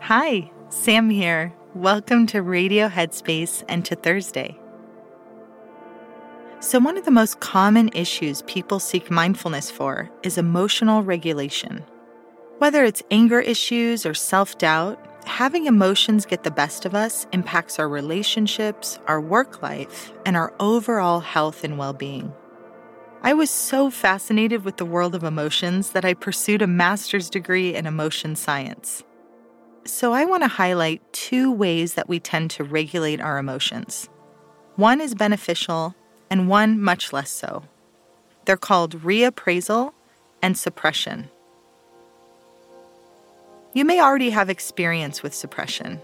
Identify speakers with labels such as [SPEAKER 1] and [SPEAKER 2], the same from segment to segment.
[SPEAKER 1] Hi, Sam here. Welcome to Radio Headspace and to Thursday. So, one of the most common issues people seek mindfulness for is emotional regulation. Whether it's anger issues or self doubt, having emotions get the best of us impacts our relationships, our work life, and our overall health and well being. I was so fascinated with the world of emotions that I pursued a master's degree in emotion science. So, I want to highlight two ways that we tend to regulate our emotions. One is beneficial, and one much less so. They're called reappraisal and suppression. You may already have experience with suppression.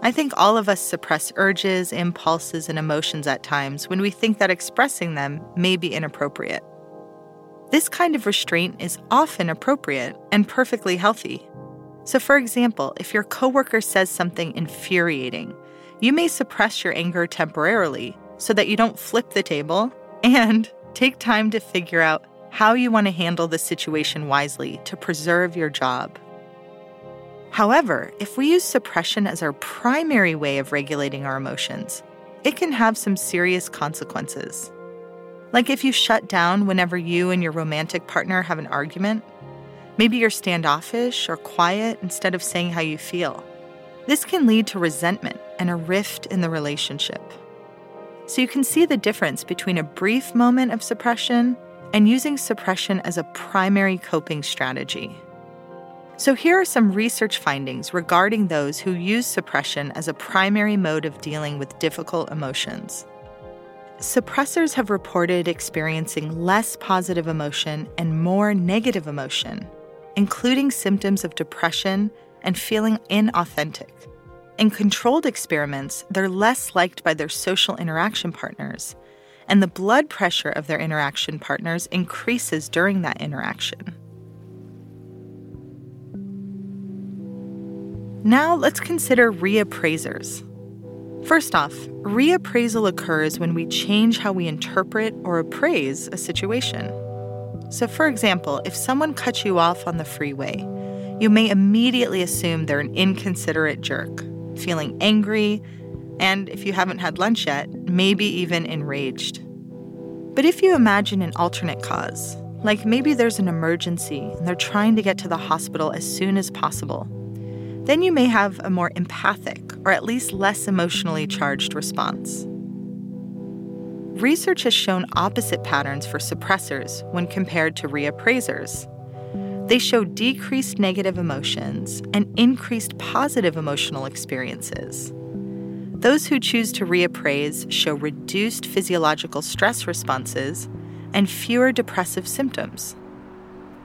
[SPEAKER 1] I think all of us suppress urges, impulses, and emotions at times when we think that expressing them may be inappropriate. This kind of restraint is often appropriate and perfectly healthy. So, for example, if your coworker says something infuriating, you may suppress your anger temporarily so that you don't flip the table and take time to figure out how you want to handle the situation wisely to preserve your job. However, if we use suppression as our primary way of regulating our emotions, it can have some serious consequences. Like if you shut down whenever you and your romantic partner have an argument, maybe you're standoffish or quiet instead of saying how you feel. This can lead to resentment and a rift in the relationship. So you can see the difference between a brief moment of suppression and using suppression as a primary coping strategy. So, here are some research findings regarding those who use suppression as a primary mode of dealing with difficult emotions. Suppressors have reported experiencing less positive emotion and more negative emotion, including symptoms of depression and feeling inauthentic. In controlled experiments, they're less liked by their social interaction partners, and the blood pressure of their interaction partners increases during that interaction. Now let's consider reappraisers. First off, reappraisal occurs when we change how we interpret or appraise a situation. So, for example, if someone cuts you off on the freeway, you may immediately assume they're an inconsiderate jerk, feeling angry, and if you haven't had lunch yet, maybe even enraged. But if you imagine an alternate cause, like maybe there's an emergency and they're trying to get to the hospital as soon as possible, then you may have a more empathic or at least less emotionally charged response. Research has shown opposite patterns for suppressors when compared to reappraisers. They show decreased negative emotions and increased positive emotional experiences. Those who choose to reappraise show reduced physiological stress responses and fewer depressive symptoms.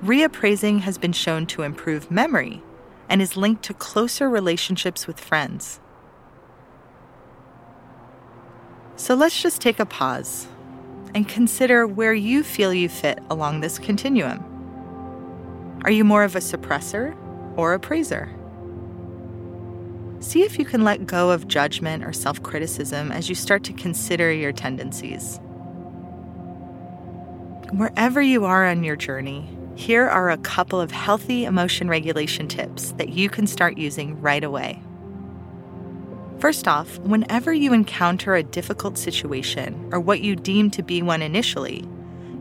[SPEAKER 1] Reappraising has been shown to improve memory and is linked to closer relationships with friends. So let's just take a pause and consider where you feel you fit along this continuum. Are you more of a suppressor or a praiser? See if you can let go of judgment or self criticism as you start to consider your tendencies. Wherever you are on your journey, here are a couple of healthy emotion regulation tips that you can start using right away. First off, whenever you encounter a difficult situation or what you deem to be one initially,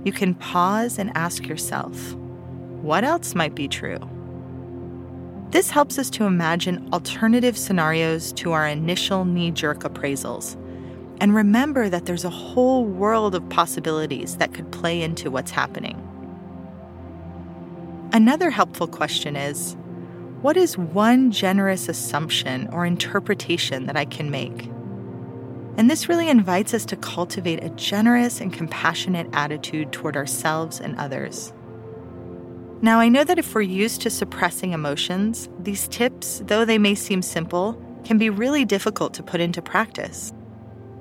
[SPEAKER 1] you can pause and ask yourself, what else might be true? This helps us to imagine alternative scenarios to our initial knee jerk appraisals and remember that there's a whole world of possibilities that could play into what's happening. Another helpful question is what is one generous assumption or interpretation that I can make? And this really invites us to cultivate a generous and compassionate attitude toward ourselves and others. Now, I know that if we're used to suppressing emotions, these tips, though they may seem simple, can be really difficult to put into practice.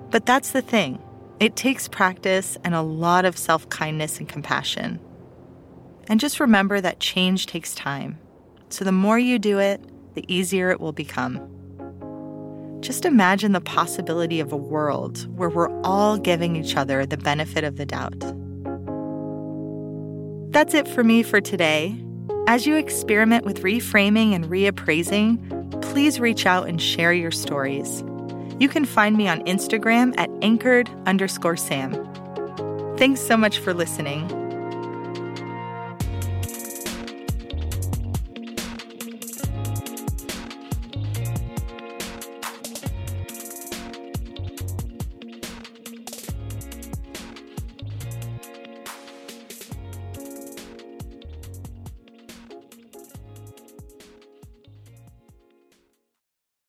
[SPEAKER 1] But that's the thing it takes practice and a lot of self kindness and compassion. And just remember that change takes time. So the more you do it, the easier it will become. just imagine the possibility of a world where we're all giving each other the benefit of the doubt. That's it for me for today. As you experiment with reframing and reappraising, please reach out and share your stories. You can find me on Instagram at anchored underscore Sam. Thanks so much for listening.